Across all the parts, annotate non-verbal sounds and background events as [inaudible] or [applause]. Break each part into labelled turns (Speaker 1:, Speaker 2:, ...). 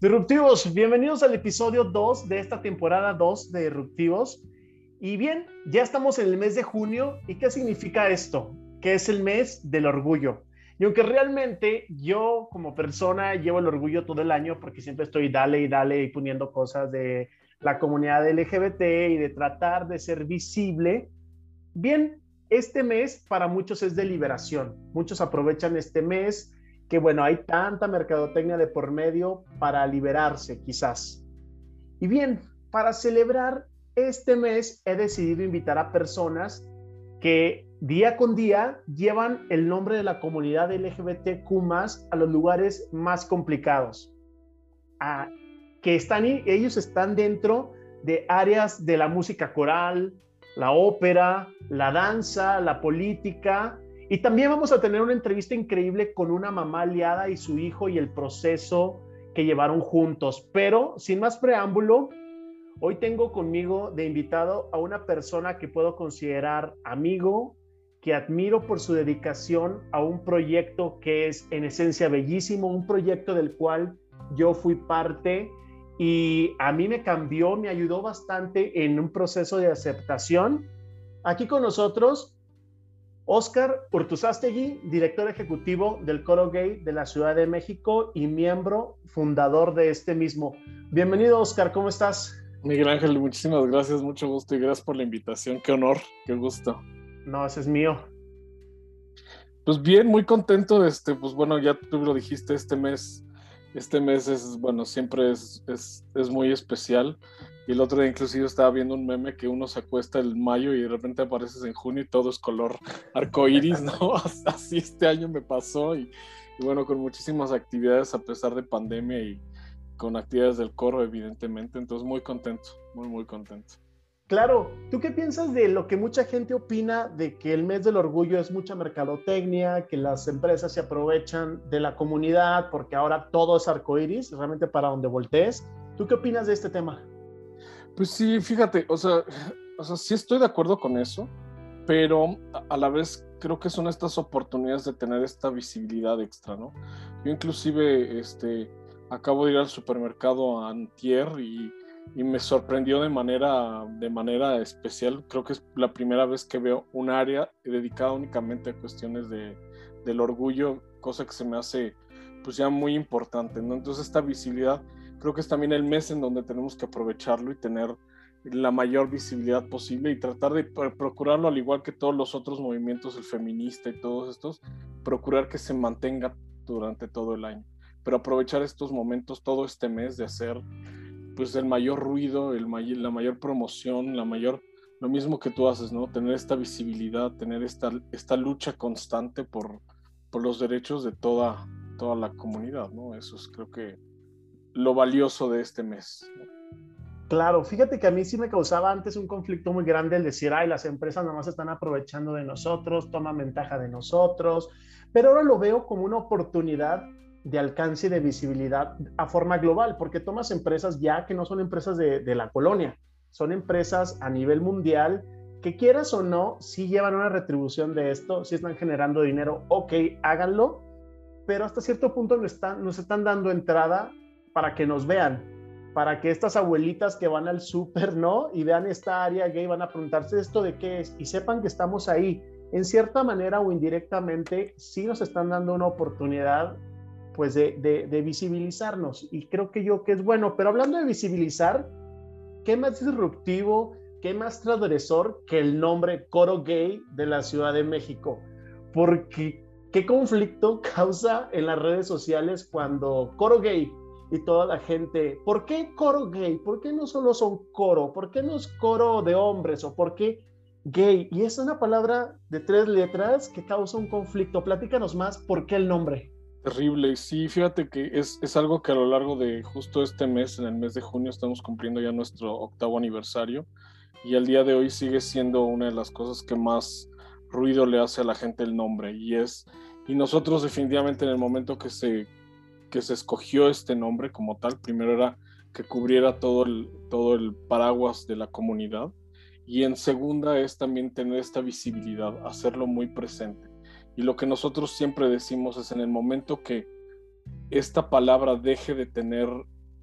Speaker 1: Disruptivos, bienvenidos al episodio 2 de esta temporada 2 de Disruptivos. Y bien, ya estamos en el mes de junio. ¿Y qué significa esto? Que es el mes del orgullo. Y aunque realmente yo como persona llevo el orgullo todo el año porque siempre estoy dale y dale y poniendo cosas de la comunidad LGBT y de tratar de ser visible, bien, este mes para muchos es de liberación. Muchos aprovechan este mes que, bueno, hay tanta mercadotecnia de por medio para liberarse quizás. Y bien, para celebrar este mes he decidido invitar a personas que día con día llevan el nombre de la comunidad LGBTQ a los lugares más complicados. Ah, que están, ellos están dentro de áreas de la música coral, la ópera, la danza, la política. Y también vamos a tener una entrevista increíble con una mamá aliada y su hijo y el proceso que llevaron juntos. Pero sin más preámbulo, Hoy tengo conmigo de invitado a una persona que puedo considerar amigo, que admiro por su dedicación a un proyecto que es en esencia bellísimo, un proyecto del cual yo fui parte y a mí me cambió, me ayudó bastante en un proceso de aceptación. Aquí con nosotros, Oscar Urtuzastegui, director ejecutivo del Coro Gay de la Ciudad de México y miembro fundador de este mismo. Bienvenido, Oscar, ¿cómo estás?
Speaker 2: Miguel Ángel, muchísimas gracias, mucho gusto y gracias por la invitación. Qué honor, qué gusto.
Speaker 1: No, ese es mío.
Speaker 2: Pues bien, muy contento. Este, pues bueno, ya tú lo dijiste, este mes, este mes es, bueno, siempre es, es, es muy especial. Y el otro día inclusive estaba viendo un meme que uno se acuesta el mayo y de repente apareces en junio y todo es color arcoíris, ¿no? [laughs] Así este año me pasó y, y bueno, con muchísimas actividades a pesar de pandemia y, con actividades del coro, evidentemente. Entonces, muy contento, muy, muy contento.
Speaker 1: Claro, ¿tú qué piensas de lo que mucha gente opina de que el mes del orgullo es mucha mercadotecnia, que las empresas se aprovechan de la comunidad porque ahora todo es arcoíris, realmente para donde voltees? ¿Tú qué opinas de este tema?
Speaker 2: Pues sí, fíjate, o sea, o sea, sí estoy de acuerdo con eso, pero a la vez creo que son estas oportunidades de tener esta visibilidad extra, ¿no? Yo inclusive, este, acabo de ir al supermercado a Antier y, me sorprendió de manera, de manera especial. Creo que es la primera vez que veo un área dedicada únicamente a cuestiones de, del orgullo, cosa que se me hace pues ya muy importante, ¿no? Entonces esta visibilidad creo que es también el mes en donde tenemos que aprovecharlo y tener la mayor visibilidad posible y tratar de procurarlo al igual que todos los otros movimientos, el feminista y todos estos, procurar que se mantenga durante todo el año pero aprovechar estos momentos, todo este mes de hacer pues el mayor ruido, el la mayor promoción, la mayor, lo mismo que tú haces, ¿no? Tener esta visibilidad, tener esta, esta lucha constante por, por los derechos de toda, toda la comunidad, ¿no? Eso es creo que lo valioso de este mes.
Speaker 1: Claro, fíjate que a mí sí me causaba antes un conflicto muy grande el decir, ay, las empresas nada más están aprovechando de nosotros, toman ventaja de nosotros, pero ahora lo veo como una oportunidad de alcance y de visibilidad a forma global, porque tomas empresas ya que no son empresas de, la colonia, son empresas a nivel mundial que quieras o no, si llevan una retribución de esto, si están generando dinero, ok, háganlo, pero hasta cierto punto nos están, nos están dando entrada para que nos vean, para que estas abuelitas que van al súper, ¿no? Y vean esta área gay, van a preguntarse esto de qué es y sepan que estamos ahí. En cierta manera o indirectamente, sí nos están dando una oportunidad pues de, visibilizarnos. Y creo que yo que es bueno, pero hablando de visibilizar, ¿qué más disruptivo, qué más transgresor que el nombre coro gay de la Ciudad de México? Porque qué conflicto [laughs] causa en las redes sociales cuando coro gay y toda la gente, ¿por qué coro gay? ¿Por qué no solo son coro? ¿Por qué no es coro de hombres? ¿O por qué gay? Y es una palabra de tres letras que causa un conflicto. Platícanos más, ¿por qué el nombre?
Speaker 2: Terrible, sí, fíjate que es, es, algo que a lo largo de justo este mes, en el mes de junio, estamos cumpliendo ya nuestro octavo aniversario y al día de hoy sigue siendo una de las cosas que más ruido le hace a la gente el nombre y es, y nosotros definitivamente en el momento que se, que se escogió este nombre como tal, primero era que cubriera todo el, todo el paraguas de la comunidad y en segunda es también tener esta visibilidad, hacerlo muy presente y lo que nosotros siempre decimos es en el momento que esta palabra deje de tener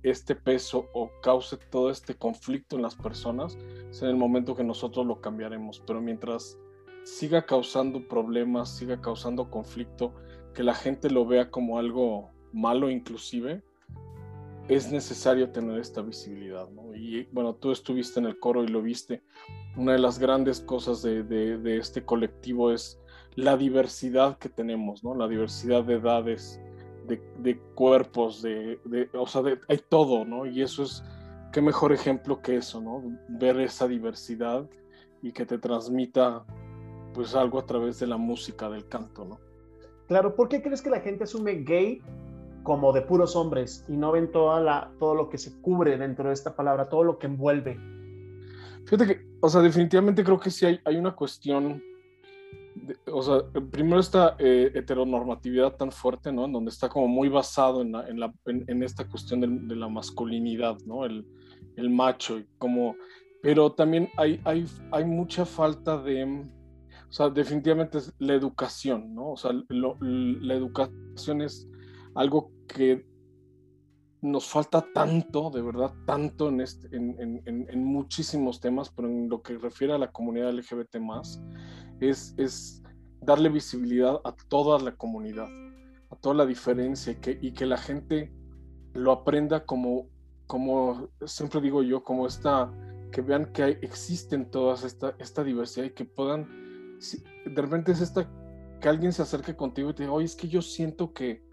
Speaker 2: este peso o cause todo este conflicto en las personas, es en el momento que nosotros lo cambiaremos. Pero mientras siga causando problemas, siga causando conflicto, que la gente lo vea como algo malo inclusive, es necesario tener esta visibilidad. Y bueno, tú estuviste en el coro y lo viste. Una de las grandes cosas de, de, este colectivo es la diversidad que tenemos, ¿no? la diversidad de edades, de, de cuerpos, de, o sea, hay todo, ¿no? Y eso es, qué mejor ejemplo que eso, ¿no? Ver esa diversidad y que te transmita pues algo a través de la música, del canto, ¿no?
Speaker 1: Claro, ¿por qué crees que la gente asume gay como de puros hombres y no ven toda la, todo lo que se cubre dentro de esta palabra, todo lo que envuelve?
Speaker 2: Fíjate que, o sea, definitivamente creo que sí hay, hay una cuestión, o sea, primero esta eh, heteronormatividad tan fuerte, ¿no? En donde está como muy basado en, la, en, la, en, esta cuestión de, la masculinidad, ¿no? El, el macho y como, pero también hay, hay, hay mucha falta de, o sea, definitivamente es la educación, ¿no? O sea, la educación es algo que nos falta tanto, de verdad, tanto en, este, en, en, en, muchísimos temas, pero en lo que refiere a la comunidad LGBT más, es, es darle visibilidad a toda la comunidad, a toda la diferencia y que, y que la gente lo aprenda como, como siempre digo yo, como esta, que vean que hay, existen todas esta, esta diversidad y que puedan, de repente es esta, que alguien se acerque contigo y te diga, oye, es que yo siento que,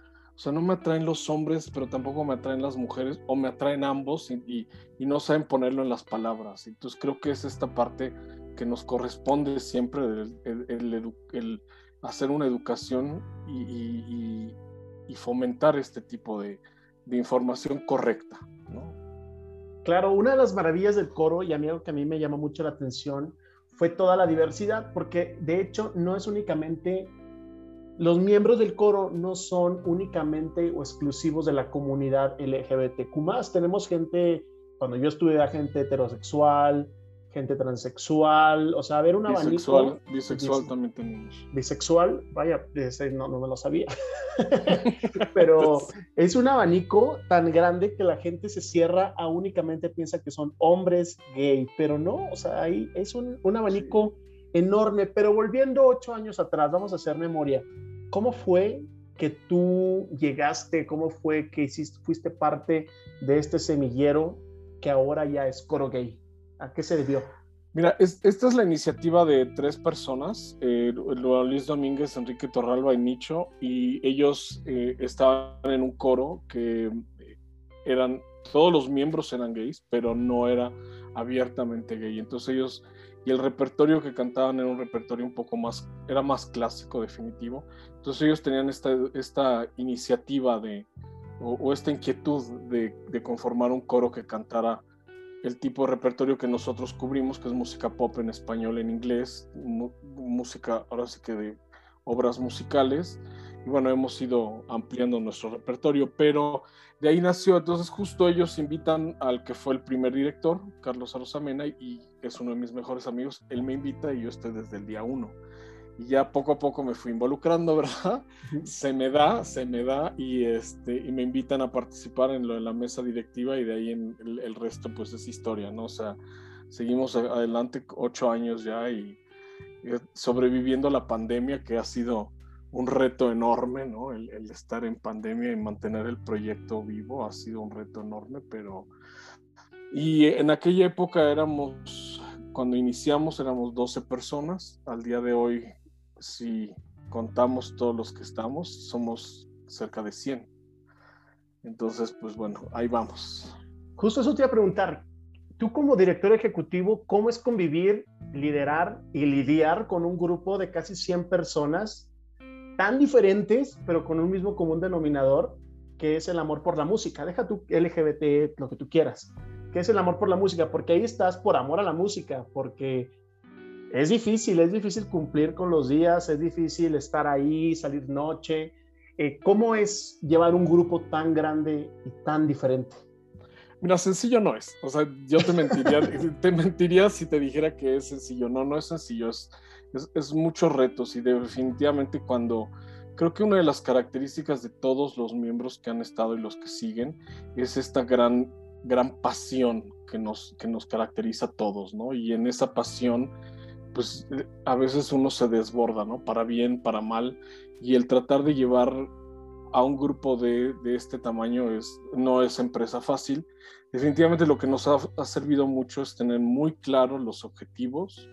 Speaker 2: sea, no me atraen los hombres, pero tampoco me atraen las mujeres, o me atraen ambos y, no saben ponerlo en las palabras. Entonces creo que es esta parte que nos corresponde siempre, el, hacer una educación y, fomentar este tipo de, información correcta.
Speaker 1: Claro, una de las maravillas del coro, y a mí algo que a mí me llama mucho la atención, fue toda la diversidad, porque de hecho no es únicamente los miembros del coro no son únicamente o exclusivos de la comunidad LGBTQ. Tenemos gente, cuando yo estuve, gente heterosexual, gente transexual, o sea, a ver un
Speaker 2: bisexual, Bisexual también tenemos.
Speaker 1: Bisexual, vaya, no, no me lo sabía. [laughs] Pero es un abanico tan grande que la gente se cierra a únicamente piensa que son hombres gay, pero no, o sea, ahí es un, un abanico enorme. Pero volviendo ocho años atrás, vamos a hacer memoria. ¿Cómo fue que tú llegaste? ¿Cómo fue que fuiste parte de este semillero que ahora ya es Coro Gay? ¿A qué se debió?
Speaker 2: Mira, esta es la iniciativa de tres personas, eh, Luis Domínguez, Enrique Torralba y Nicho, y ellos eh, estaban en un coro que eh, eran, todos los miembros eran gays, pero no era abiertamente gay. Entonces ellos y el repertorio que cantaban era un repertorio un poco más, era más clásico definitivo. Entonces ellos tenían esta, esta iniciativa de, o, esta inquietud de, de, conformar un coro que cantara el tipo de repertorio que nosotros cubrimos, que es música pop en español, en inglés, música, ahora sí que de obras musicales. Y bueno, hemos ido ampliando nuestro repertorio, pero de ahí nació, entonces justo ellos invitan al que fue el primer director, Carlos Arosamena, y es uno de mis mejores amigos, él me invita y yo estoy desde el día uno. Y ya poco a poco me fui involucrando, [laughs] ¿verdad? Se me da, se me da y, este, y me invitan a participar en lo de la mesa directiva y de ahí en el, resto pues es historia, ¿no? O sea, seguimos adelante ocho años ya y eh, sobreviviendo a la pandemia que ha sido un reto enorme, ¿no? El, estar en pandemia y mantener el proyecto vivo ha sido un reto enorme, pero... Y en aquella época éramos, cuando iniciamos éramos 12 personas, al día de hoy, si contamos todos los que estamos, somos cerca de 100. Entonces, pues bueno, ahí vamos.
Speaker 1: Justo eso te iba a preguntar, tú como director ejecutivo, ¿cómo es convivir, liderar y lidiar con un grupo de casi 100 personas tan diferentes, pero con un mismo común denominador, que es el amor por la música. Deja tu LGBT, lo que tú quieras. ¿Qué es el amor por la música? Porque ahí estás por amor a la música, porque es difícil, es difícil cumplir con los días, es difícil estar ahí, salir noche. Eh, ¿Cómo es llevar un grupo tan grande y tan diferente?
Speaker 2: Mira, sencillo no es. O sea, yo te mentiría, [laughs] te mentiría si te dijera que es sencillo. No, no es sencillo. Es, es, muchos retos y definitivamente cuando creo que una de las características de todos los miembros que han estado y los que siguen es esta gran, gran pasión que nos, que nos caracteriza a todos, ¿no? Y en esa pasión, pues eh, a veces uno se desborda, ¿no? Para bien, para mal, y el tratar de llevar a un grupo de, de este tamaño es, no es empresa fácil. Definitivamente lo que nos ha, ha servido mucho es tener muy claros los objetivos,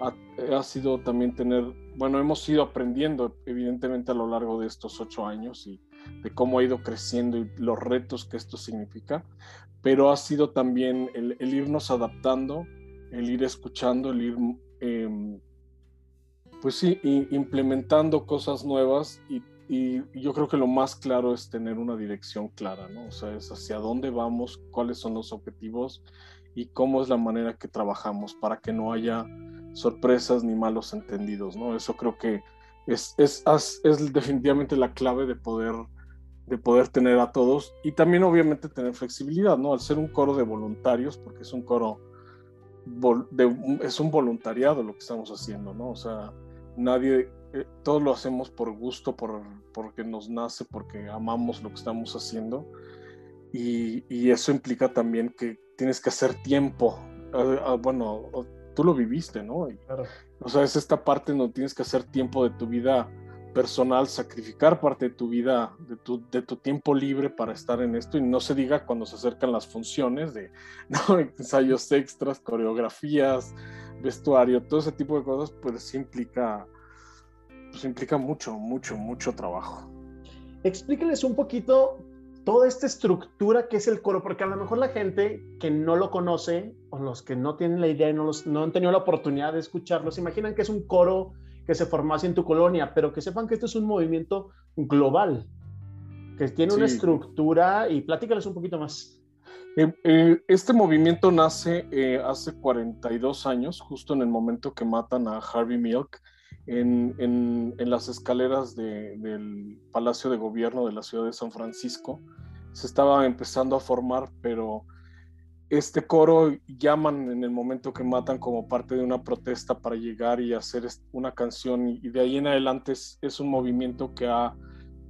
Speaker 2: ha, sido también tener, bueno, hemos ido aprendiendo evidentemente a lo largo de estos ocho años y de cómo ha ido creciendo y los retos que esto significa, pero ha sido también el, irnos adaptando, el ir escuchando, el ir, em, pues sí, implementando cosas nuevas y, y, yo creo que lo más claro es tener una dirección clara, ¿no? O sea, es hacia dónde vamos, cuáles son los objetivos y cómo es la manera que trabajamos para que no haya sorpresas ni malos entendidos, ¿no? Eso creo que es, es, es, definitivamente la clave de poder, de poder tener a todos y también obviamente tener flexibilidad, ¿no? Al ser un coro de voluntarios, porque es un coro, de, es un voluntariado lo que estamos haciendo, ¿no? O sea, nadie, eh, todos lo hacemos por gusto, por, porque nos nace, porque amamos lo que estamos haciendo. Y, y eso implica también que tienes que hacer tiempo. bueno, tú lo viviste, ¿no? O sea, es esta parte donde tienes que hacer tiempo de tu vida personal, sacrificar parte de tu vida, de tu, de tu tiempo libre para estar en esto y no se diga cuando se acercan las funciones de [laughs] ¿no? ensayos extras, coreografías, vestuario, todo ese tipo de cosas, pues implica, pues implica mucho, mucho, mucho trabajo.
Speaker 1: Explíqueles un poquito toda esta estructura que es el coro, porque a lo mejor la gente que no lo conoce o los que no tienen la idea y no, no han tenido la oportunidad de escucharlo, se imaginan que es un coro que se formase en tu colonia, pero que sepan que esto es un movimiento global, que tiene una estructura y platícales un poquito más.
Speaker 2: Eh, eh, este movimiento nace eh, hace 42 años, justo en el momento que matan a Harvey Milk en, en, en las escaleras de, del Palacio de Gobierno de la ciudad de San Francisco. Se estaba empezando a formar, pero este coro llaman en el momento que matan como parte de una protesta para llegar y hacer una canción y, de ahí en adelante es, es, un movimiento que ha,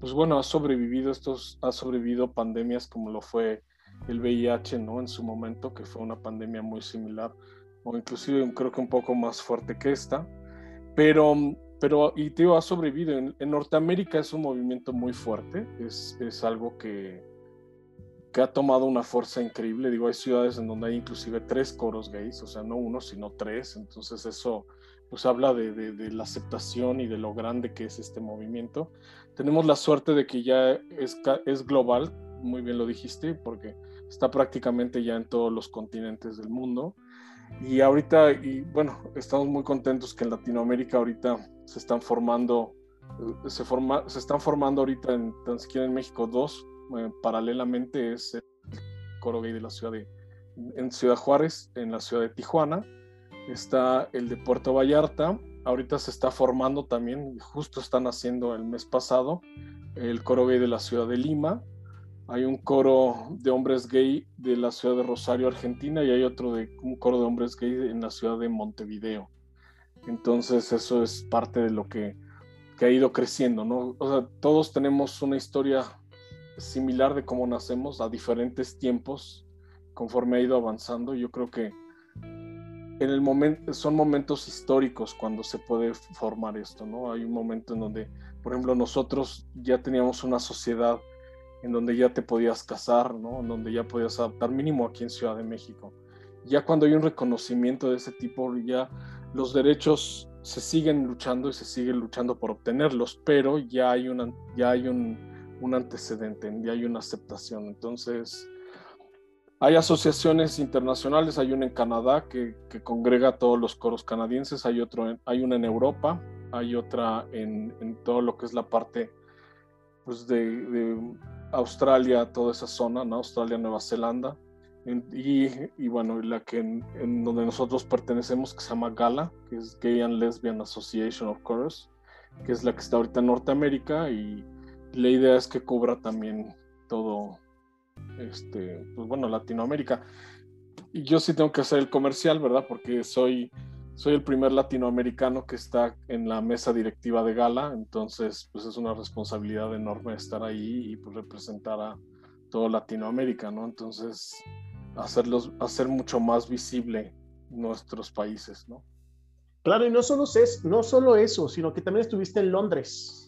Speaker 2: pues bueno, ha sobrevivido estos, ha sobrevivido pandemias como lo fue el VIH, ¿no? En su momento, que fue una pandemia muy similar o inclusive creo que un poco más fuerte que esta. Pero, pero y tío, ha sobrevivido. En, Norteamérica es un movimiento muy fuerte, es, es algo que, que, ha tomado una fuerza increíble. Digo, hay ciudades en donde hay inclusive tres coros gays, o sea, no uno, sino tres. Entonces eso pues habla de, de, la aceptación y de lo grande que es este movimiento. Tenemos la suerte de que ya es, es global, muy bien lo dijiste, porque está prácticamente ya en todos los continentes del mundo. Y ahorita, y bueno, estamos muy contentos que en Latinoamérica ahorita se están formando, eh, se, forma, se están formando ahorita, en, tan siquiera en México, dos, eh, paralelamente es el coro gay de la ciudad de, en Ciudad Juárez, en la ciudad de Tijuana, está el de Puerto Vallarta, ahorita se está formando también, justo están haciendo el mes pasado, el coro gay de la ciudad de Lima, hay un coro de hombres gay de la ciudad de Rosario, Argentina, y hay otro de un coro de hombres gay en la ciudad de Montevideo. Entonces eso es parte de lo que, ha ido creciendo, ¿no? O sea, todos tenemos una historia similar de cómo nacemos a diferentes tiempos conforme ha ido avanzando. Yo creo que en el momento son momentos históricos cuando se puede formar esto, ¿no? Hay un momento en donde, por ejemplo, nosotros ya teníamos una sociedad en donde ya te podías casar, ¿no? En donde ya podías adaptar, mínimo aquí en Ciudad de México. Ya cuando hay un reconocimiento de ese tipo, ya los derechos se siguen luchando y se siguen luchando por obtenerlos, pero ya hay, una, ya hay un, un antecedente, ya hay una aceptación. Entonces, hay asociaciones internacionales, hay una en Canadá que, que, congrega a todos los coros canadienses, hay, otro hay una en Europa, hay otra en, en todo lo que es la parte pues, de, de Australia, toda esa zona. Australia, Nueva Zelanda. Y, bueno, la que en, donde nosotros pertenecemos, que se llama GALA, que es Gay and Lesbian Association of Chorus, que es la que está ahorita en Norteamérica y la idea es que cubra también todo, este, pues bueno, Latinoamérica. Y yo sí tengo que hacer el comercial, ¿verdad? Porque soy, soy el primer latinoamericano que está en la mesa directiva de Gala, entonces pues es una responsabilidad enorme estar ahí y pues, representar a toda Latinoamérica, ¿no? Entonces hacerlos, hacer mucho más visible nuestros países, ¿no?
Speaker 1: Claro, y no solo, es, no solo eso, sino que también estuviste en Londres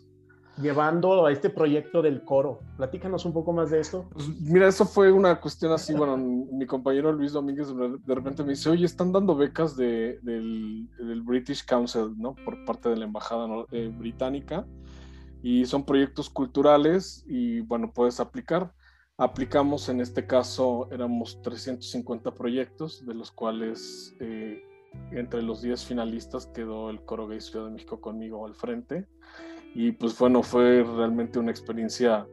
Speaker 1: llevando a este proyecto del coro. Platícanos un poco más de esto.
Speaker 2: Pues, mira, eso fue una cuestión así, bueno, mi compañero Luis Domínguez de repente me dice, oye, están dando becas de, del, British Council, ¿no? Por parte de la Embajada eh, Británica, y son proyectos culturales y, bueno, puedes aplicar. Aplicamos, en este caso, éramos 350 proyectos, de los cuales eh, entre los 10 finalistas quedó el Coro Gay Ciudad de México conmigo al frente. Y pues bueno, fue realmente una experiencia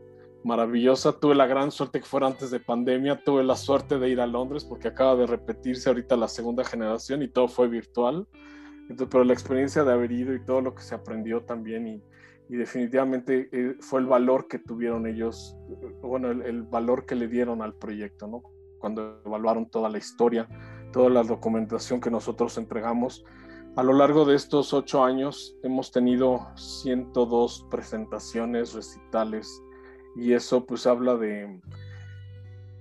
Speaker 2: maravillosa. Tuve la gran suerte que fuera antes de pandemia, tuve la suerte de ir a Londres porque acaba de repetirse ahorita la segunda generación y todo fue virtual. Entonces, pero la experiencia de haber ido y todo lo que se aprendió también y, definitivamente eh, fue el valor que tuvieron ellos, bueno, el, el, valor que le dieron al proyecto, ¿no? Cuando evaluaron toda la historia, toda la documentación que nosotros entregamos a lo largo de estos ocho años hemos tenido 102 presentaciones, recitales, y eso pues habla de,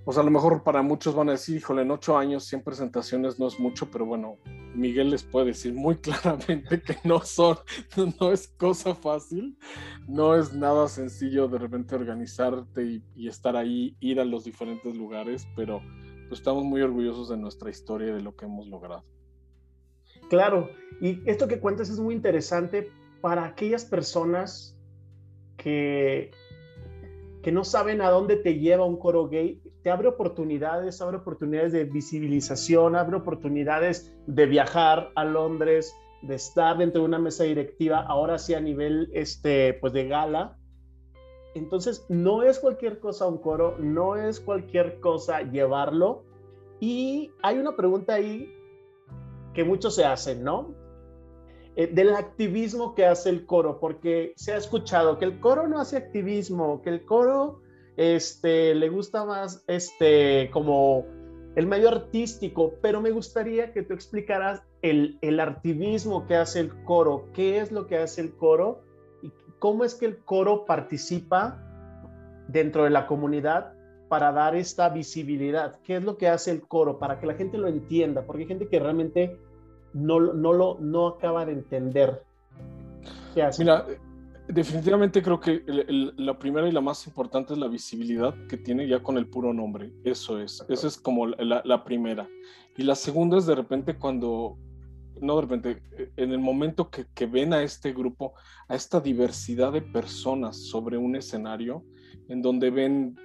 Speaker 2: pues a lo mejor para muchos van a decir, híjole, en ocho años 100 presentaciones no es mucho, pero bueno, Miguel les puede decir muy [laughs] claramente que no son, [laughs] no es cosa fácil, no es nada sencillo de repente organizarte y, y estar ahí, ir a los diferentes lugares, pero pues estamos muy orgullosos de nuestra historia y de lo que hemos logrado.
Speaker 1: Claro, y esto que cuentas es muy interesante para aquellas personas que, que no saben a dónde te lleva un coro gay. Te abre oportunidades, abre oportunidades de visibilización, abre oportunidades de viajar a Londres, de estar dentro de una mesa directiva, ahora sí a nivel este, pues de gala. Entonces, no es cualquier cosa un coro, no es cualquier cosa llevarlo. Y hay una pregunta ahí que muchos se hacen, ¿no? Eh, del activismo que hace el coro, porque se ha escuchado que el coro no hace activismo, que el coro este, le gusta más este, como el medio artístico, pero me gustaría que tú explicaras el, el activismo que hace el coro, qué es lo que hace el coro y cómo es que el coro participa dentro de la comunidad para dar esta visibilidad? ¿Qué es lo que hace el coro para que la gente lo entienda? Porque hay gente que realmente no, no lo no acaba de entender.
Speaker 2: ¿Qué hace? Mira, definitivamente creo que la primera y la más importante es la visibilidad que tiene ya con el puro nombre. Eso es. Esa es como la, primera. Y la segunda es de repente cuando no de repente, en el momento que, que, ven a este grupo, a esta diversidad de personas sobre un escenario, en donde ven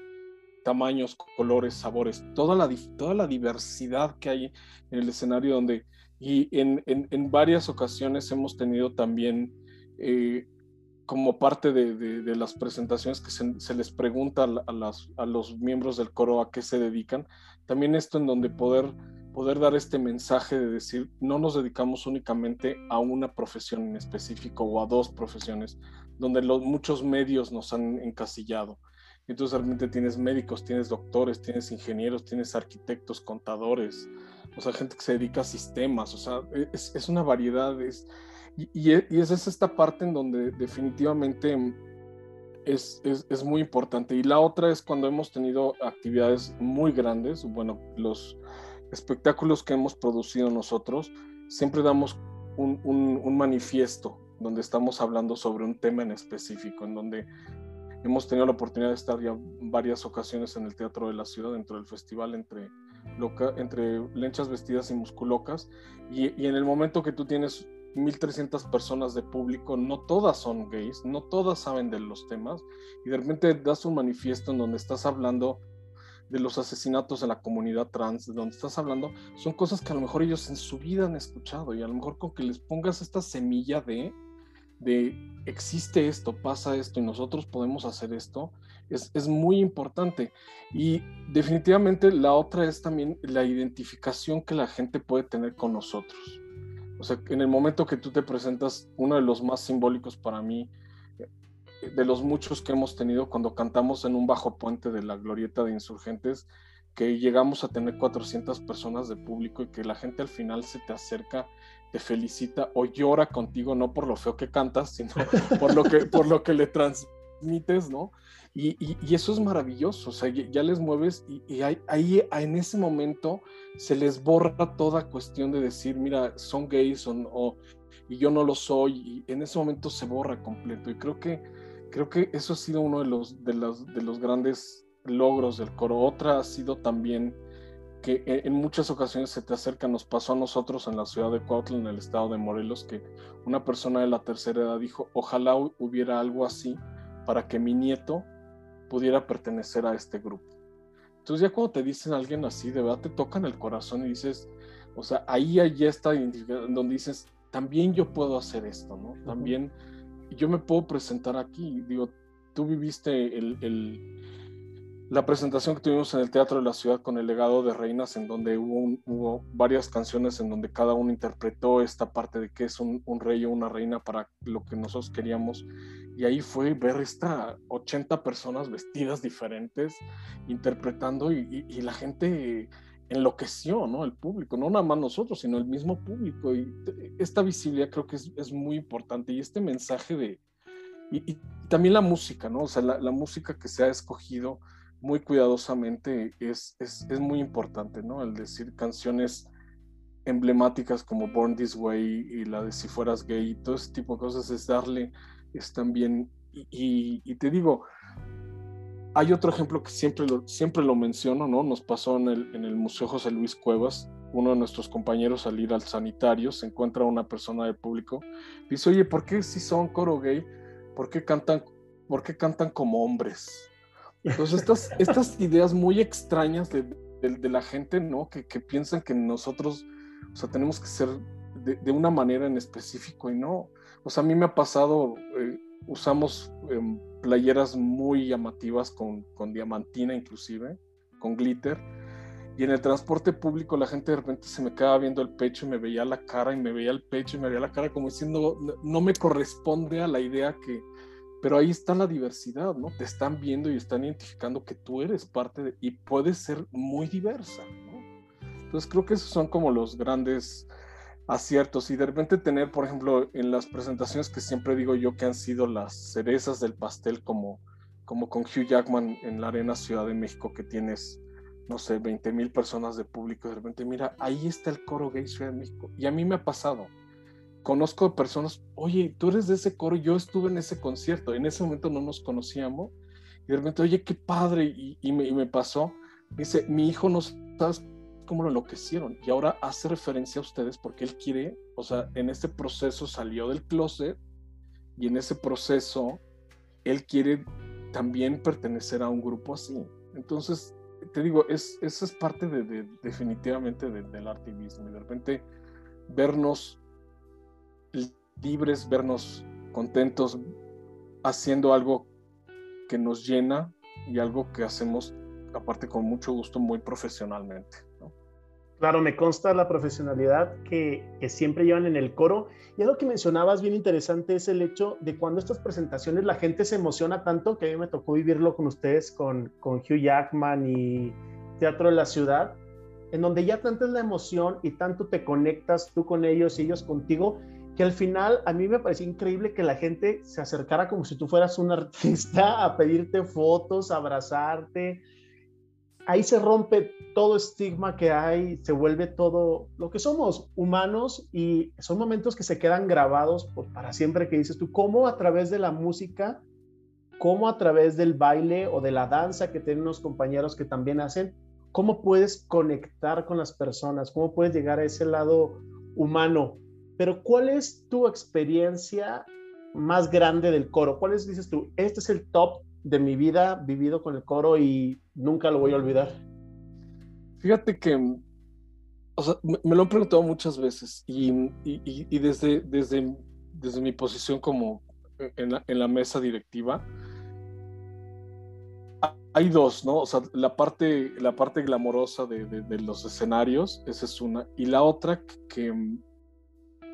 Speaker 2: tamaños, colores, sabores, toda la, toda la diversidad que hay en el escenario donde, y en, en, varias ocasiones hemos tenido también eh, como parte de, de, las presentaciones que se, se les pregunta a, las, a, los miembros del coro a qué se dedican, también esto en donde poder, poder dar este mensaje de decir, no nos dedicamos únicamente a una profesión en específico o a dos profesiones, donde los, muchos medios nos han encasillado. Entonces realmente tienes médicos, tienes doctores, tienes ingenieros, tienes arquitectos, contadores, o sea, gente que se dedica a sistemas, o sea, e, es, es una variedad. Es, y, y, es esta parte en donde definitivamente es, es, es, muy importante. Y la otra es cuando hemos tenido actividades muy grandes, bueno, los espectáculos que hemos producido nosotros, siempre damos un, un, un manifiesto donde estamos hablando sobre un tema en específico, en donde Hemos tenido la oportunidad de estar ya varias ocasiones en el Teatro de la Ciudad, dentro del festival entre, loca, entre lenchas vestidas y musculocas. Y, en el momento que tú tienes 1.300 personas de público, no todas son gays, no todas saben de los temas, y de repente das un manifiesto en donde estás hablando de los asesinatos de la comunidad trans, de donde estás hablando, son cosas que a lo mejor ellos en su vida han escuchado, y a lo mejor con que les pongas esta semilla de, de existe esto, pasa esto y nosotros podemos hacer esto, es, es, muy importante. Y definitivamente la otra es también la identificación que la gente puede tener con nosotros. O sea, en el momento que tú te presentas, uno de los más simbólicos para mí, de los muchos que hemos tenido cuando cantamos en un bajo puente de la glorieta de insurgentes, que llegamos a tener 400 personas de público y que la gente al final se te acerca, te felicita o llora contigo, no por lo feo que cantas, sino por lo que, por lo que le ¿no? Y, y, eso es maravilloso, o sea, ya les mueves y, ahí, en ese momento se les borra toda cuestión de decir, mira, son gays o, y yo no lo soy, y en ese momento se borra completo. Y creo que, creo que eso ha sido uno de los, de los, de los grandes logros del coro. Otra ha sido también que en muchas ocasiones se te acerca, nos pasó a nosotros en la ciudad de Cuautla, en el estado de Morelos, que una persona de la tercera edad dijo, ojalá hubiera algo así para que mi nieto pudiera pertenecer a este grupo. Entonces ya cuando te dicen alguien así, de verdad te tocan el corazón y dices, o sea, ahí ya está donde dices, también yo puedo hacer esto, ¿no? También yo me puedo presentar aquí. Digo, tú viviste el, el, la presentación que tuvimos en el Teatro de la Ciudad con el legado de Reinas, en donde hubo, hubo varias canciones en donde cada uno interpretó esta parte de qué es un, un rey o una reina para lo que nosotros queríamos. Y ahí fue ver esta 80 personas vestidas diferentes interpretando y, y, la gente enloqueció, ¿no? El público, no nada más nosotros, sino el mismo público. Y esta visibilidad creo que es, es muy importante. Y este mensaje de... Y, también la música, ¿no? O sea, la, la, música que se ha escogido muy cuidadosamente es, es, es muy importante, ¿no? El decir canciones emblemáticas como Born This Way y la de Si Fueras Gay y todo ese tipo de cosas es darle es también, y, y, te digo, hay otro ejemplo que siempre lo, siempre lo menciono, ¿no? Nos pasó en el, en el Museo José Luis Cuevas, uno de nuestros compañeros al ir al sanitario se encuentra una persona del público, dice, oye, ¿por qué si son coro gay, por qué cantan, por qué cantan como hombres? Entonces estas, [laughs] estas ideas muy extrañas de, de, la gente, ¿no? Que, que, piensan que nosotros, o sea, tenemos que ser de, de, una manera en específico y no. Sea, a mí me ha pasado, eh, usamos eh, playeras muy llamativas con, con, diamantina inclusive, con glitter, y en el transporte público la gente de repente se me quedaba viendo el pecho y me veía la cara y me veía el pecho y me veía la cara como diciendo, no me corresponde a la idea que... Pero ahí está la diversidad, ¿no? Te están viendo y están identificando que tú eres parte de... y puedes ser muy diversa, ¿no? Entonces creo que esos son como los grandes aciertos y de repente tener, por ejemplo, en las presentaciones que siempre digo yo que han sido las cerezas del pastel, como, como con Hugh Jackman en la Arena Ciudad de México, que tienes, no sé, 20 mil personas de público, de repente, mira, ahí está el coro gay Ciudad de México. Y a mí me ha pasado. Conozco personas, oye, tú eres de ese coro, yo estuve en ese concierto, en ese momento no nos conocíamos, y de repente, oye, qué padre, y, me, y me, pasó, dice, mi hijo no sabes cómo lo enloquecieron. Y ahora hace referencia a ustedes porque él quiere, o sea, en este proceso salió del closet y en ese proceso él quiere también pertenecer a un grupo así. Entonces, te digo, es, esa es parte de, definitivamente del activismo. Y de repente vernos libres, vernos contentos, haciendo algo que nos llena y algo que hacemos aparte con mucho gusto muy profesionalmente.
Speaker 1: Claro, me consta la profesionalidad que, que, siempre llevan en el coro. Y algo que mencionabas bien interesante es el hecho de cuando estas presentaciones la gente se emociona tanto, que a mí me tocó vivirlo con ustedes, con, con Hugh Jackman y Teatro de la Ciudad, en donde ya tanta es la emoción y tanto te conectas tú con ellos y ellos contigo, que al final a mí me parecía increíble que la gente se acercara como si tú fueras un [laughs] artista a pedirte fotos, abrazarte, ahí se rompe todo estigma que hay, se vuelve todo lo que somos, humanos, y son momentos que se quedan grabados para siempre que dices tú, cómo a través de la música, cómo a través del baile o de la danza que tienen unos compañeros que también hacen, cómo puedes conectar con las personas, cómo puedes llegar a ese lado humano. Pero ¿cuál es tu experiencia más grande del coro? ¿Cuál es, dices tú, este es el top de mi vida vivido con el coro y nunca lo voy a olvidar.
Speaker 2: Fíjate que, o sea, me, lo han preguntado muchas veces y, y, desde, desde, desde mi posición como en la, mesa directiva, hay dos, ¿no? O sea, la parte, la parte glamorosa de, de, los escenarios, esa es una, y la otra que,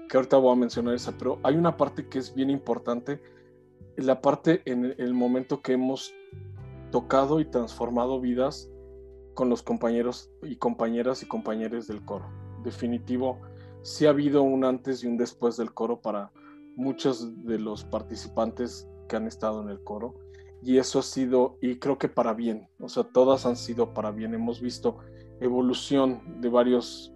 Speaker 2: que ahorita voy a mencionar esa, pero hay una parte que es bien importante, la parte en el momento que hemos tocado y transformado vidas con los compañeros y compañeras y compañeros del coro. Definitivo, sí ha habido un antes y un después del coro para muchos de los participantes que han estado en el coro y eso ha sido, y creo que para bien, o sea, todas han sido para bien. Hemos visto evolución de varios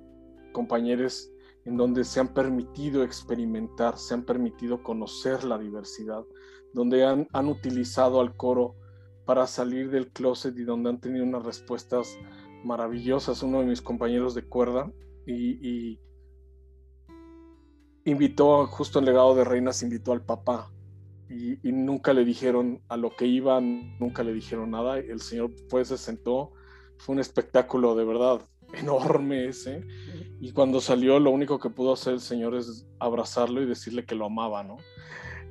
Speaker 2: compañeros en donde se han permitido experimentar, se han permitido conocer la diversidad, donde han, han utilizado al coro para salir del closet y donde han tenido unas respuestas maravillosas. Uno de mis compañeros de cuerda y, y invitó, justo en Legado de Reinas, invitó al papá y, nunca le dijeron a lo que iban, nunca le dijeron nada. El señor pues se sentó, fue un espectáculo de verdad [laughs] enorme ese. Y cuando salió, lo único que pudo hacer el señor es abrazarlo y decirle que lo amaba, ¿no?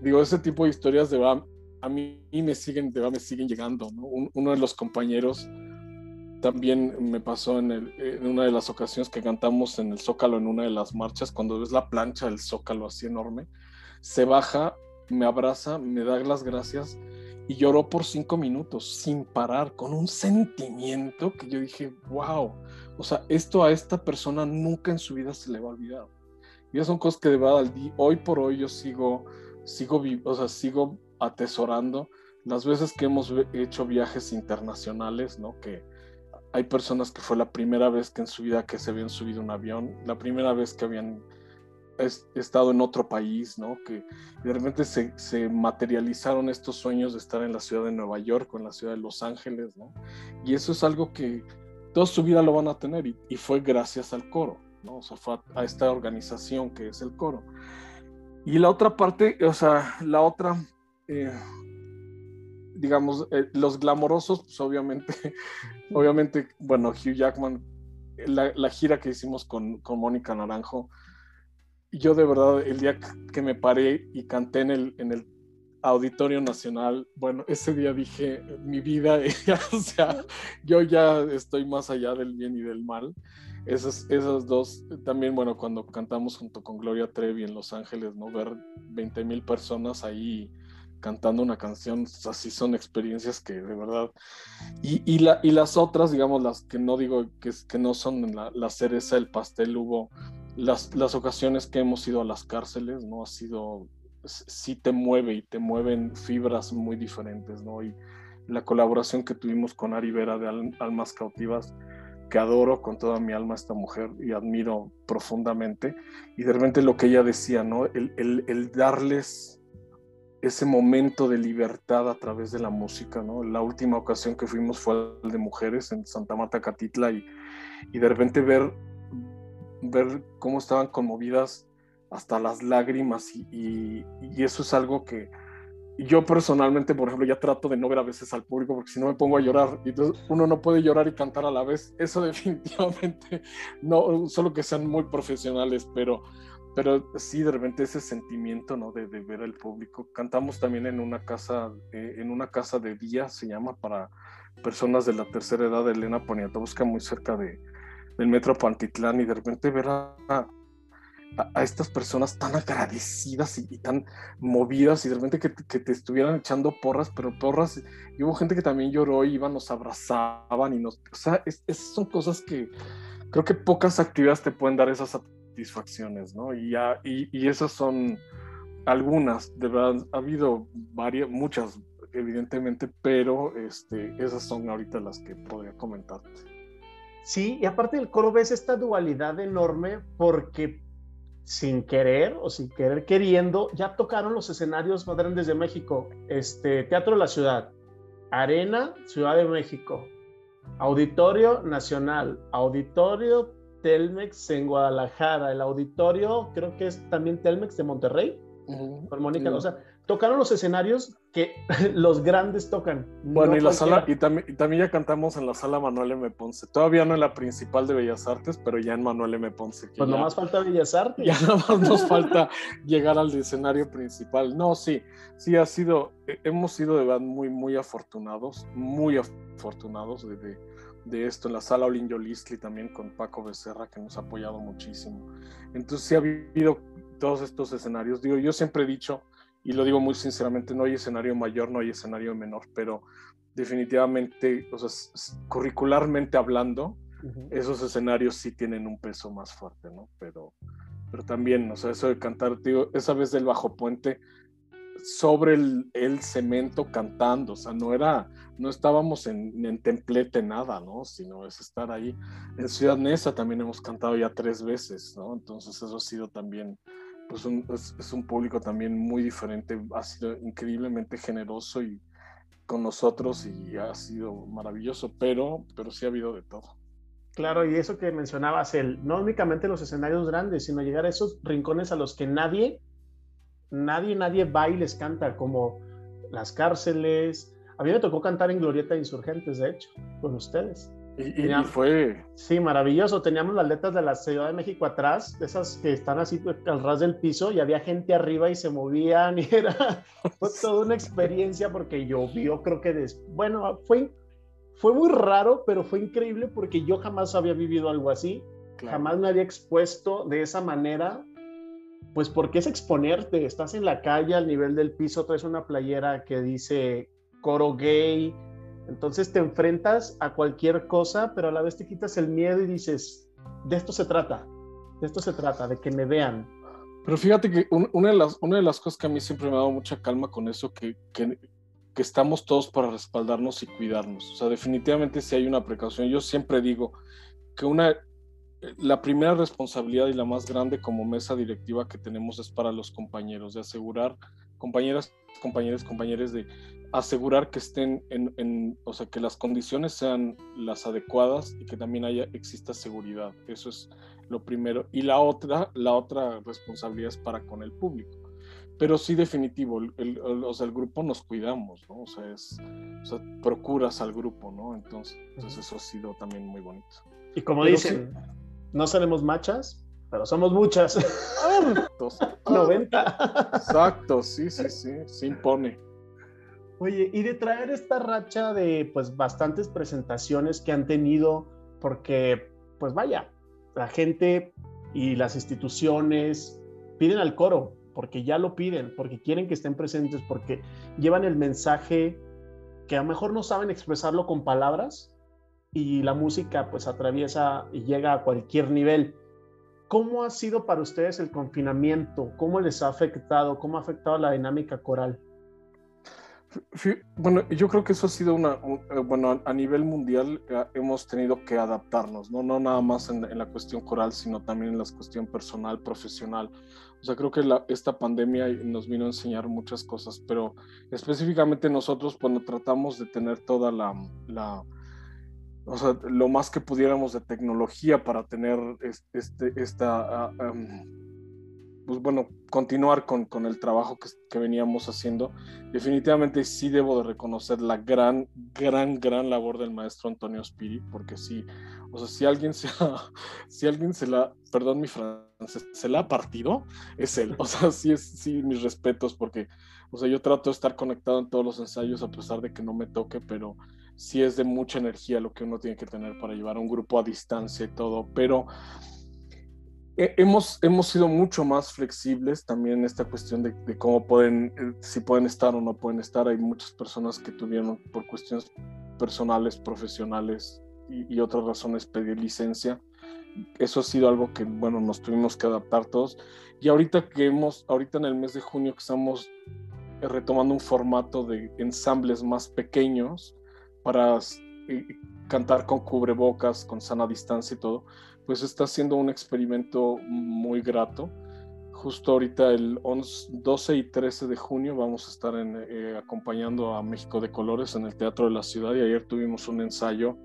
Speaker 2: Digo, ese tipo de historias de a mí me siguen, me siguen llegando, ¿no? uno de los compañeros también me pasó en, en, una de las ocasiones que cantamos en el Zócalo, en una de las marchas, cuando ves la plancha del Zócalo así enorme, se baja me abraza, me da las gracias y lloró por cinco minutos sin parar, con un sentimiento que yo dije, wow, o sea, esto a esta persona nunca en su vida se le va a olvidar. Y esas son cosas que de verdad hoy por hoy yo sigo, sigo, o sea, sigo atesorando las veces que hemos hecho viajes internacionales, ¿no? Que hay personas que fue la primera vez que en su vida que se habían subido un avión, la primera vez que habían estado en otro país, ¿no? Que de repente se, se, materializaron estos sueños de estar en la ciudad de Nueva York o en la ciudad de Los Ángeles, ¿no? Y eso es algo que toda su vida lo van a tener y, fue gracias al coro, ¿no? O sea, fue a, esta organización que es el coro. Y la otra parte, o sea, la otra, eh, digamos, eh, los glamorosos, pues obviamente, [laughs] obviamente, bueno, Hugh Jackman, la, gira que hicimos con, con Mónica Naranjo, yo de verdad, el día que me paré y canté en el, en el Auditorio Nacional, bueno, ese día dije, mi vida, [laughs] o sea, yo ya estoy más allá del bien y del mal. Esas, esas dos, también, bueno, cuando cantamos junto con Gloria Trevi en Los Ángeles, ¿no? Ver 20 mil personas ahí cantando una canción, así son experiencias que de verdad. Y, y, la, y las otras, digamos, las que no digo que, que no son la, la cereza del pastel, hubo las, ocasiones que hemos ido a las cárceles, ¿no? Ha sido, sí te mueve y te mueven fibras muy diferentes, ¿no? Y la colaboración que tuvimos con Ari Vera de Almas Cautivas, que adoro con toda mi alma a esta mujer y admiro profundamente, y de repente lo que ella decía, ¿no? El darles ese momento de libertad a través de la música, ¿no? La última ocasión que fuimos fue el de mujeres en Santa Marta Catitla y, y de repente ver ver cómo estaban conmovidas hasta las lágrimas y, eso es algo que yo personalmente, por ejemplo, ya trato de no ver a veces al público porque si no me pongo a llorar y entonces uno no puede llorar y cantar a la vez. Eso [laughs] definitivamente no, solo que sean muy profesionales, pero, pero sí de repente ese sentimiento ¿no? de, ver al público. Cantamos también en una casa, en una casa de día, se llama para personas de la tercera edad Elena Poniatowska, muy cerca de, del metro Pantitlán y de repente ver a, a, estas personas tan agradecidas y, tan movidas y de repente que, te estuvieran echando porras, pero porras, y hubo gente que también lloró iban, nos abrazaban y nos, o sea, esas son cosas que creo que pocas actividades te pueden dar esas satisfacciones, ¿no? Y, ya, y, y esas son algunas, de verdad, ha habido varias, muchas, evidentemente, pero este, esas son ahorita las que podría comentarte.
Speaker 1: Sí, y aparte del coro ves esta dualidad enorme porque sin querer o sin querer queriendo, ya tocaron los escenarios más grandes de México. Este, Teatro de la Ciudad, Arena, Ciudad de México, Auditorio Nacional, Auditorio Telmex en Guadalajara, el auditorio creo que es también Telmex de Monterrey, con Mónica, o sea, tocaron los escenarios que [laughs] los grandes tocan.
Speaker 2: Bueno, y la sala, y también, también, ya cantamos en la sala Manuel M. Ponce. Todavía no en la principal de Bellas Artes, pero ya en Manuel M. Ponce.
Speaker 1: pues nomás falta Bellas Artes.
Speaker 2: Ya [laughs] nada más nos falta llegar al escenario principal. No, sí, sí ha sido, hemos sido de verdad muy, muy afortunados, muy afortunados de, de, esto en la sala Olin Yolistli también con Paco Becerra, que nos ha apoyado muchísimo. Entonces sí ha habido todos estos escenarios. Digo, yo siempre he dicho, y lo digo muy sinceramente, no hay escenario mayor, no hay escenario menor, pero definitivamente, o sea, curricularmente hablando, esos escenarios sí tienen un peso más fuerte, ¿no? Pero, pero también, o sea, eso de cantar, digo, esa vez del bajo puente sobre el, cemento cantando, o sea, no era, no estábamos en, templete nada, ¿no? Sino es estar ahí. En Ciudad Neza también hemos cantado ya tres veces, ¿no? Entonces eso ha sido también, pues es, es, un público también muy diferente, ha sido increíblemente generoso y con nosotros y ha sido maravilloso, pero, pero sí ha habido de todo.
Speaker 1: Claro, y eso que mencionabas, el, no únicamente los escenarios grandes, sino llegar a esos rincones a los que nadie, nadie, nadie va y les canta, como las cárceles. A mí me tocó cantar en Glorieta de Insurgentes, de hecho, con ustedes.
Speaker 2: Y, y, fue.
Speaker 1: Sí, maravilloso. Teníamos las letras de la Ciudad de México atrás, esas que están así al ras del piso, y había gente arriba y se movían, [laughs] y era toda una experiencia porque llovió, creo que. Des... Bueno, fue, fue muy raro, pero fue increíble porque yo jamás había vivido algo así. Jamás me había expuesto de esa manera. Pues porque es exponerte. Estás en la calle al nivel del piso, traes una playera que dice coro gay entonces te enfrentas a cualquier cosa, pero a la vez te quitas el miedo y dices, de esto se trata, de esto se trata, de que me vean.
Speaker 2: Pero fíjate que una de las, una de las cosas que a mí siempre me ha dado mucha calma con eso, que, que, que estamos todos para respaldarnos y cuidarnos. O sea, definitivamente si hay una precaución. Yo siempre digo que una, la primera responsabilidad y la más grande como mesa directiva que tenemos es para los compañeros, de asegurar, compañeras, compañeros, compañeros, de asegurar que estén en, o sea, que las condiciones sean las adecuadas y que también haya, exista seguridad. Eso es lo primero. Y la otra, la otra responsabilidad es para con el público. Pero sí, definitivo, el, o sea, el grupo nos cuidamos, ¿no? O sea, es, o sea, procuras al grupo, ¿no? Entonces, entonces, eso ha sido también muy bonito.
Speaker 1: Y como dicen, no seremos machas, pero somos muchas. 90. [laughs]
Speaker 2: Exacto, sí, sí, sí, se impone.
Speaker 1: Oye, y de traer esta racha de pues bastantes presentaciones que han tenido, porque pues vaya, la gente y las instituciones piden al coro, porque ya lo piden, porque quieren que estén presentes, porque llevan el mensaje que a lo mejor no saben expresarlo con palabras y la música pues atraviesa y llega a cualquier nivel. ¿Cómo ha sido para ustedes el confinamiento? ¿Cómo les ha afectado? ¿Cómo ha afectado la dinámica coral?
Speaker 2: Bueno, yo creo que eso ha sido una, eh, bueno, a nivel mundial eh, hemos tenido que adaptarnos, no, no nada más en, la cuestión coral, sino también en la cuestión personal, profesional. O sea, creo que esta pandemia nos vino a enseñar muchas cosas, pero específicamente nosotros cuando tratamos de tener toda la o sea, lo más que pudiéramos de tecnología para tener este, esta... Ah, pues bueno, continuar con, con el trabajo que, que, veníamos haciendo. Definitivamente sí debo de reconocer la gran, gran, gran labor del maestro Antonio Spiri, porque sí, o sea, si alguien se, ha, [laughs] si alguien se la, perdón mi francés, se la ha partido, es él. O sea, sí, es, sí, mis respetos, porque, o sea, yo trato de estar conectado en todos los ensayos a pesar de que no me toque, pero sí es de mucha energía lo que uno tiene que tener para llevar a un grupo a distancia y todo, pero hemos, hemos sido mucho más flexibles también en esta cuestión de, cómo pueden, eh, si pueden estar o no pueden estar. Hay muchas personas que tuvieron por cuestiones personales, profesionales y, otras razones pedir licencia. Eso ha sido algo que, bueno, nos tuvimos que adaptar todos. Y ahorita que hemos, ahorita en el mes de junio que estamos retomando un formato de ensambles más pequeños para cantar con cubrebocas, con sana distancia y todo, pues está siendo un experimento muy grato. Justo ahorita el 11, 12 y 13 de junio vamos a estar eh, acompañando a México de Colores en el Teatro de la Ciudad y ayer tuvimos un ensayo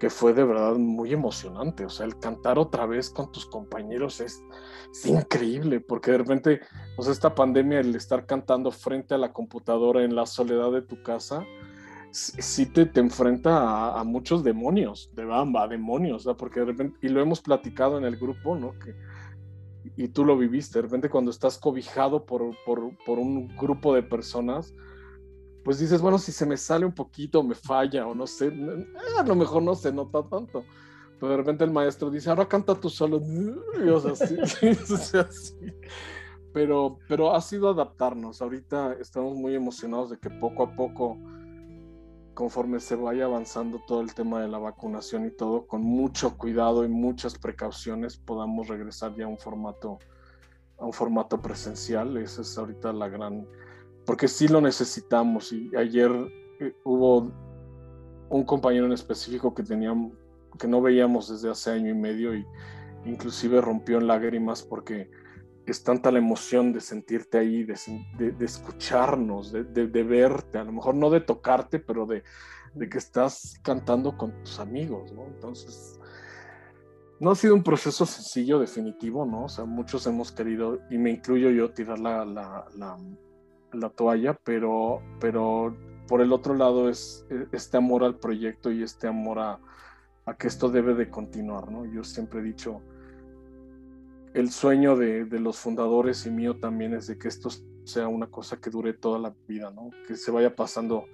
Speaker 2: que fue de verdad muy emocionante. O sea, el cantar otra vez con tus compañeros es, es, increíble, porque de repente, sea, esta pandemia, el estar cantando frente a la computadora en la soledad de tu casa, sí te, te enfrenta a, muchos demonios, de bamba, demonios, porque de repente, y lo hemos platicado en el grupo, ¿no? Y tú lo viviste, de repente cuando estás cobijado por, por, por, un grupo de personas, pues dices, bueno, si se me sale un poquito, me falla, o no sé, eh, a lo mejor no se nota tanto. Pero de repente el maestro dice, ahora canta tú solo. Y, o sea, sí, [laughs] Pero, pero ha sido adaptarnos. Ahorita estamos muy emocionados de que poco a poco conforme se vaya avanzando todo el tema de la vacunación y todo, con mucho cuidado y muchas precauciones, podamos regresar ya a un formato, a un formato presencial. Esa es ahorita la gran, porque sí lo necesitamos. Y ayer eh, hubo un compañero en específico que teníamos, que no veíamos desde hace año y medio y inclusive rompió en lágrimas porque es tanta la emoción de sentirte ahí, de, escucharnos, de, verte, a lo mejor no de tocarte, pero de, que estás cantando con tus amigos, ¿no? Entonces, no ha sido un proceso sencillo, definitivo, ¿no? O sea, muchos hemos querido, y me incluyo yo, tirar la toalla, pero, pero por el otro lado es e, este amor al proyecto y este amor a, a que esto debe de continuar, ¿no? Yo siempre he dicho, el sueño de, los fundadores y mío también es de que esto sea una cosa que dure toda la vida, ¿no? Que se vaya pasando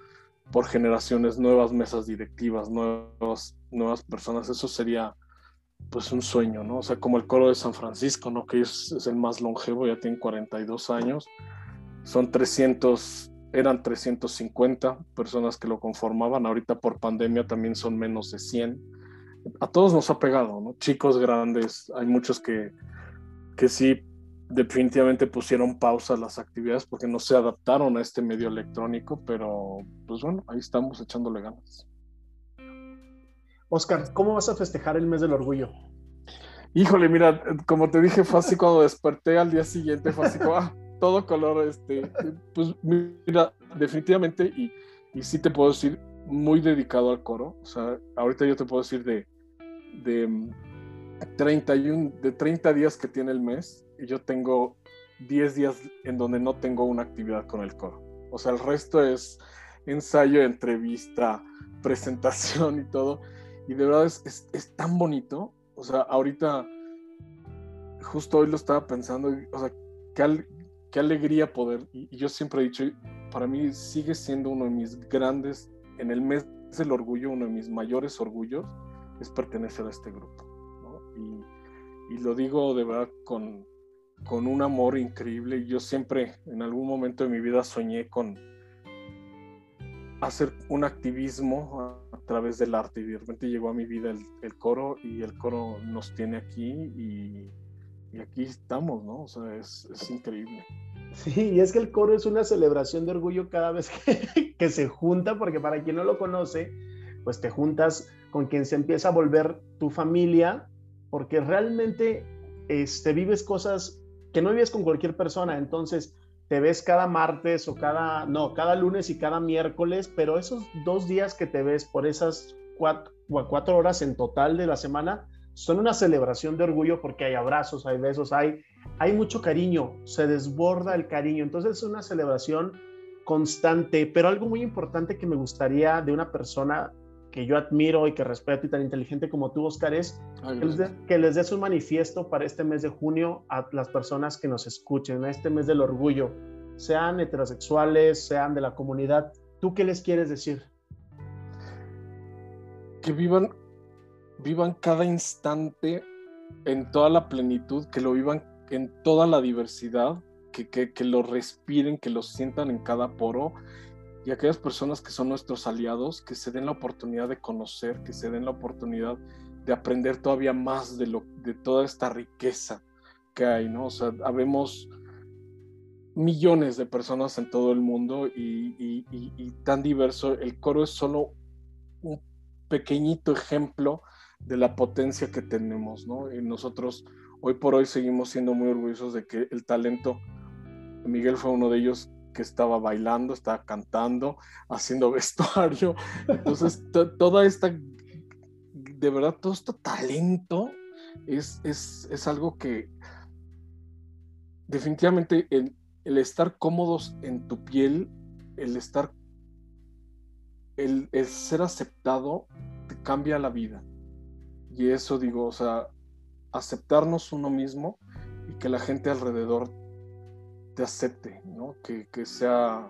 Speaker 2: por generaciones, nuevas mesas directivas, nuevas, nuevas personas. Eso sería pues un sueño, ¿no? O sea, como el coro de San Francisco, ¿no? Que es, es el más longevo, ya tiene 42 años. Son 300, eran 350 personas que lo conformaban. Ahorita por pandemia también son menos de 100. A todos nos ha pegado, ¿no? Chicos grandes, hay muchos que que sí definitivamente pusieron pausa a las actividades porque no se adaptaron a este medio electrónico, pero pues bueno, ahí estamos echándole ganas.
Speaker 1: Oscar, ¿cómo vas a festejar el mes del orgullo?
Speaker 2: Híjole, mira, como te dije, fue así cuando desperté al día siguiente, fue así como, ah, todo color, este, pues mira, definitivamente, y, y sí te puedo decir, muy dedicado al coro, o sea, ahorita yo te puedo decir de, de 31, de 30 días que tiene el mes, y yo tengo 10 días en donde no tengo una actividad con el coro. O sea, el resto es ensayo, entrevista, [laughs] presentación y todo. Y de verdad es, es, tan bonito. O sea, ahorita, justo hoy lo estaba pensando, o sea, qué, alegría poder. Y, y, yo siempre he dicho, para mí sigue siendo uno de mis grandes, en el mes del orgullo, uno de mis mayores orgullos, es pertenecer a este grupo y, lo digo de verdad con, con un amor increíble. Yo siempre en algún momento de mi vida soñé con hacer un activismo a, través del arte y de repente llegó a mi vida el, coro y el coro nos tiene aquí y, aquí estamos, ¿no? O sea, es, es, increíble.
Speaker 1: Sí, y es que el coro es una celebración de orgullo cada vez que, [laughs] que se junta, porque para quien no lo conoce, pues te juntas con quien se empieza a volver tu familia porque realmente este, vives cosas que no vives con cualquier persona, entonces te ves cada martes o cada, no, cada lunes y cada miércoles, pero esos dos días que te ves por esas cuatro, horas en total de la semana son una celebración de orgullo porque hay abrazos, hay besos, hay, hay mucho cariño, se desborda el cariño, entonces es una celebración constante, pero algo muy importante que me gustaría de una persona que yo admiro y que respeto y tan inteligente como tú, Oscar, es que, les des un manifiesto para este mes de junio a las personas que nos escuchen, a este mes del orgullo, sean heterosexuales, sean de la comunidad. ¿Tú qué les quieres decir?
Speaker 2: Que vivan, vivan cada instante en toda la plenitud, que lo vivan en toda la diversidad, que, que, que lo respiren, que lo sientan en cada poro y aquellas personas que son nuestros aliados, que se den la oportunidad de conocer, que se den la oportunidad de aprender todavía más de, lo, de toda esta riqueza que hay, ¿no? O sea, habemos millones de personas en todo el mundo y, tan diverso. El coro es solo un pequeñito ejemplo de la potencia que tenemos, ¿no? Y nosotros hoy por hoy seguimos siendo muy orgullosos de que el talento, Miguel fue uno de ellos, que estaba bailando, estaba cantando, haciendo [laughs] vestuario. Entonces, toda esta, de verdad, todo este talento es, es, algo que definitivamente el, el, estar cómodos en tu piel, el estar, el, el ser aceptado, te cambia la vida. Y eso digo, o sea, aceptarnos uno mismo y que la gente alrededor te acepte, ¿no? Que, que, sea,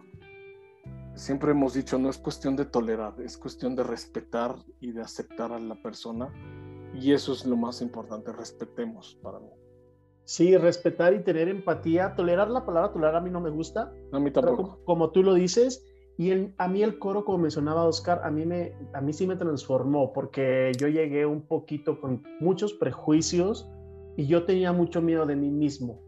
Speaker 2: siempre hemos dicho, no es cuestión de tolerar, es cuestión de respetar y de aceptar a la persona. Y eso es lo más importante, respetemos para mí.
Speaker 1: Sí, respetar y tener empatía. Tolerar la palabra tolerar a mí no me gusta.
Speaker 2: A mí tampoco.
Speaker 1: Como, tú lo dices, Y a mí el coro, como mencionaba Oscar, a mí, me, a mí sí me transformó porque yo llegué un poquito con muchos prejuicios y yo tenía mucho miedo de mí mismo,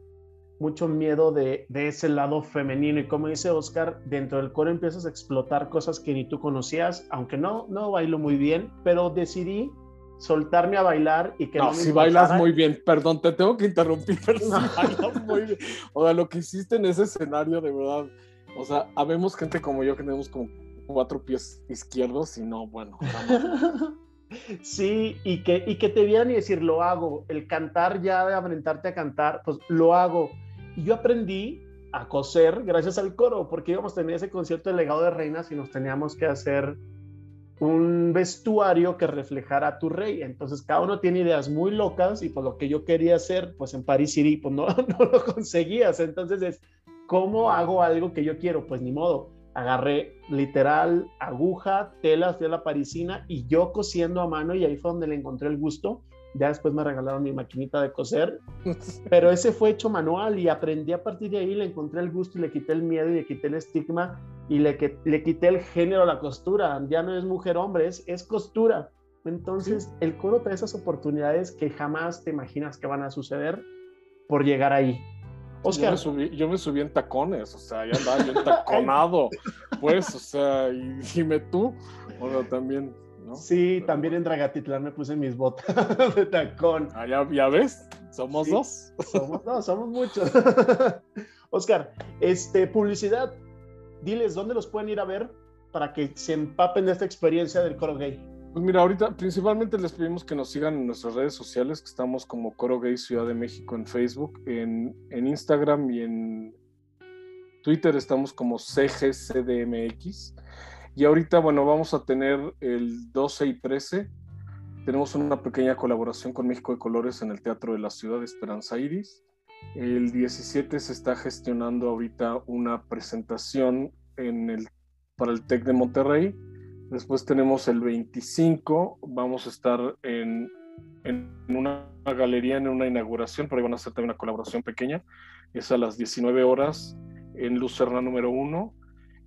Speaker 1: mucho miedo de, de ese lado femenino. Y como dice Oscar, dentro del coro empiezas a explotar cosas que ni tú conocías, aunque no, no bailo muy bien, pero decidí soltarme a bailar y que
Speaker 2: no, si bailas muy bien, perdón, te tengo que interrumpir, [laughs] pero si bailas muy bien. O sea, lo que hiciste en ese escenario, de verdad, o sea, habemos gente como yo que tenemos como cuatro pies izquierdos y no, bueno. [laughs]
Speaker 1: sí, y que, y que te vieran y decir, lo hago, el cantar ya de aventarte a cantar, pues lo hago. Y yo aprendí a coser gracias al coro, porque íbamos a tener ese concierto de legado de reinas y nos teníamos que hacer un vestuario que reflejara a tu rey. Entonces cada uno tiene ideas muy locas y por lo que yo quería hacer, pues en París City, pues no, [laughs] no lo conseguías. Entonces es, ¿cómo hago algo que yo quiero? Pues ni modo. Agarré literal aguja, telas de la parisina y yo cosiendo a mano y ahí fue donde le encontré el gusto. Ya después me regalaron mi maquinita de coser, [laughs] pero ese fue hecho manual y aprendí a partir de ahí, le encontré el gusto y le quité el miedo y le quité el estigma y le, le quité el género a la costura. Ya no es mujer-hombre, es, es costura. Entonces, el coro da esas oportunidades que jamás te imaginas que van a suceder por llegar ahí.
Speaker 2: Oscar. Yo me, subí, yo me subí en tacones, o sea, ya andaba yo taconado, pues, o sea, y dime tú, o también, ¿no?
Speaker 1: Sí, también en Dragatitlán me puse mis botas [laughs] de tacón.
Speaker 2: Ah, ya, ves, somos dos.
Speaker 1: Somos dos, somos muchos. [laughs] Oscar, este, publicidad, diles dónde los pueden ir a ver para que se empapen de esta experiencia del coro gay.
Speaker 2: Pues mira, ahorita principalmente les pedimos que nos sigan en nuestras redes sociales, que estamos como Coro Gay Ciudad de México en Facebook, en, en Instagram y en Twitter estamos como CGCDMX. Y ahorita, bueno, vamos a tener el 12 y 13. Tenemos una pequeña colaboración con México de Colores en el Teatro de la Ciudad de Esperanza Iris. El 17 se está gestionando ahorita una presentación en el, para el TEC de Monterrey. Después tenemos el 25, vamos a estar en, en una galería, en una inauguración, pero ahí van a hacer también una colaboración pequeña. Es a las 19 horas en Lucerna número 1.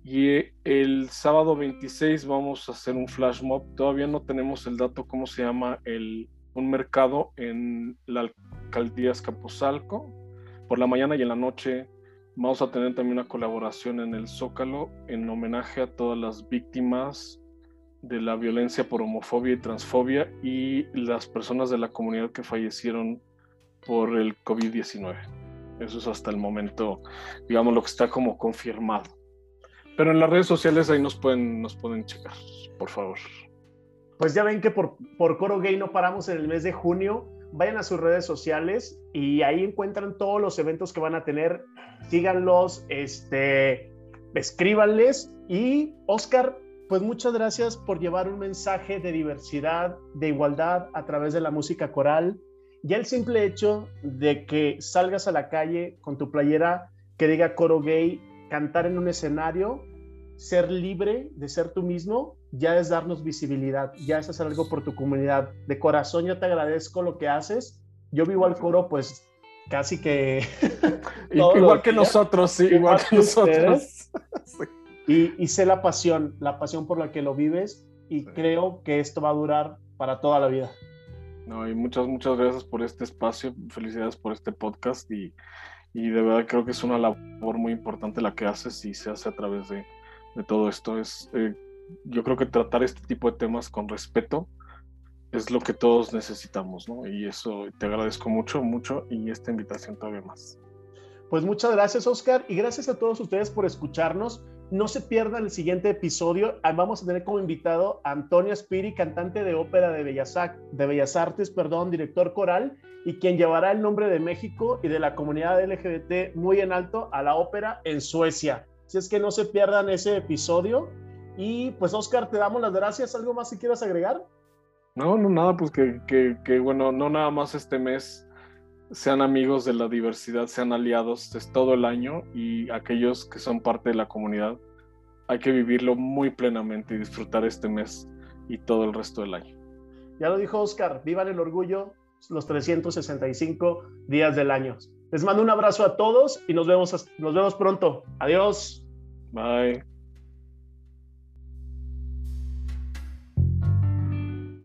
Speaker 2: Y el sábado 26 vamos a hacer un flash mob. Todavía no tenemos el dato cómo se llama el, un mercado en la alcaldía Escapozalco, por la mañana y en la noche vamos a tener también una colaboración en el Zócalo en homenaje a todas las víctimas de la violencia por homofobia y transfobia y las personas de la comunidad que fallecieron por el COVID-19. Eso es hasta el momento, digamos, lo que está como confirmado. Pero en las redes sociales ahí nos pueden, nos pueden checar, por favor.
Speaker 1: Pues ya ven que por, por Coro Gay no paramos en el mes de junio vayan a sus redes sociales y ahí encuentran todos los eventos que van a tener. Síganlos, este, escríbanles. Y Oscar, pues muchas gracias por llevar un mensaje de diversidad, de igualdad a través de la música coral. Ya el simple hecho de que salgas a la calle con tu playera que diga coro gay, cantar en un escenario, ser libre de ser tú mismo, ya es darnos visibilidad, ya es hacer algo por tu comunidad. De corazón yo te agradezco lo que haces. Yo vivo al coro pues casi que... [laughs]
Speaker 2: igual que nosotros, sí, igual, que nosotros. [laughs]
Speaker 1: y, sé la pasión, la pasión por la que lo vives y creo que esto va a durar para toda la vida.
Speaker 2: No, y muchas, muchas gracias por este espacio, felicidades por este podcast y, y de verdad creo que es una labor muy importante la que haces y se hace a través de, de todo esto. Es, eh, yo creo que tratar este tipo de temas con respeto es lo que todos necesitamos, ¿no? Y eso te agradezco mucho, mucho y esta invitación todavía más.
Speaker 1: Pues muchas gracias, Oscar, y gracias a todos ustedes por escucharnos. No se pierdan el siguiente episodio. Vamos a tener como invitado a Antonio Spiri, cantante de ópera de Bellas, de Bellas Artes, perdón, director coral, y quien llevará el nombre de México y de la comunidad LGBT muy en alto a la ópera en Suecia. Si es que no se pierdan ese episodio. Y pues Oscar, te damos las gracias. ¿Algo más si quieras agregar?
Speaker 2: No, no, nada, pues que, que, bueno, no nada más este mes sean amigos de la diversidad, sean aliados, es todo el año y aquellos que son parte de la comunidad, hay que vivirlo muy plenamente y disfrutar este mes y todo el resto del año.
Speaker 1: Ya lo dijo Oscar, vivan el orgullo los 365 días del año. Les mando un abrazo a todos y nos vemos, nos vemos pronto. Adiós.
Speaker 2: Bye.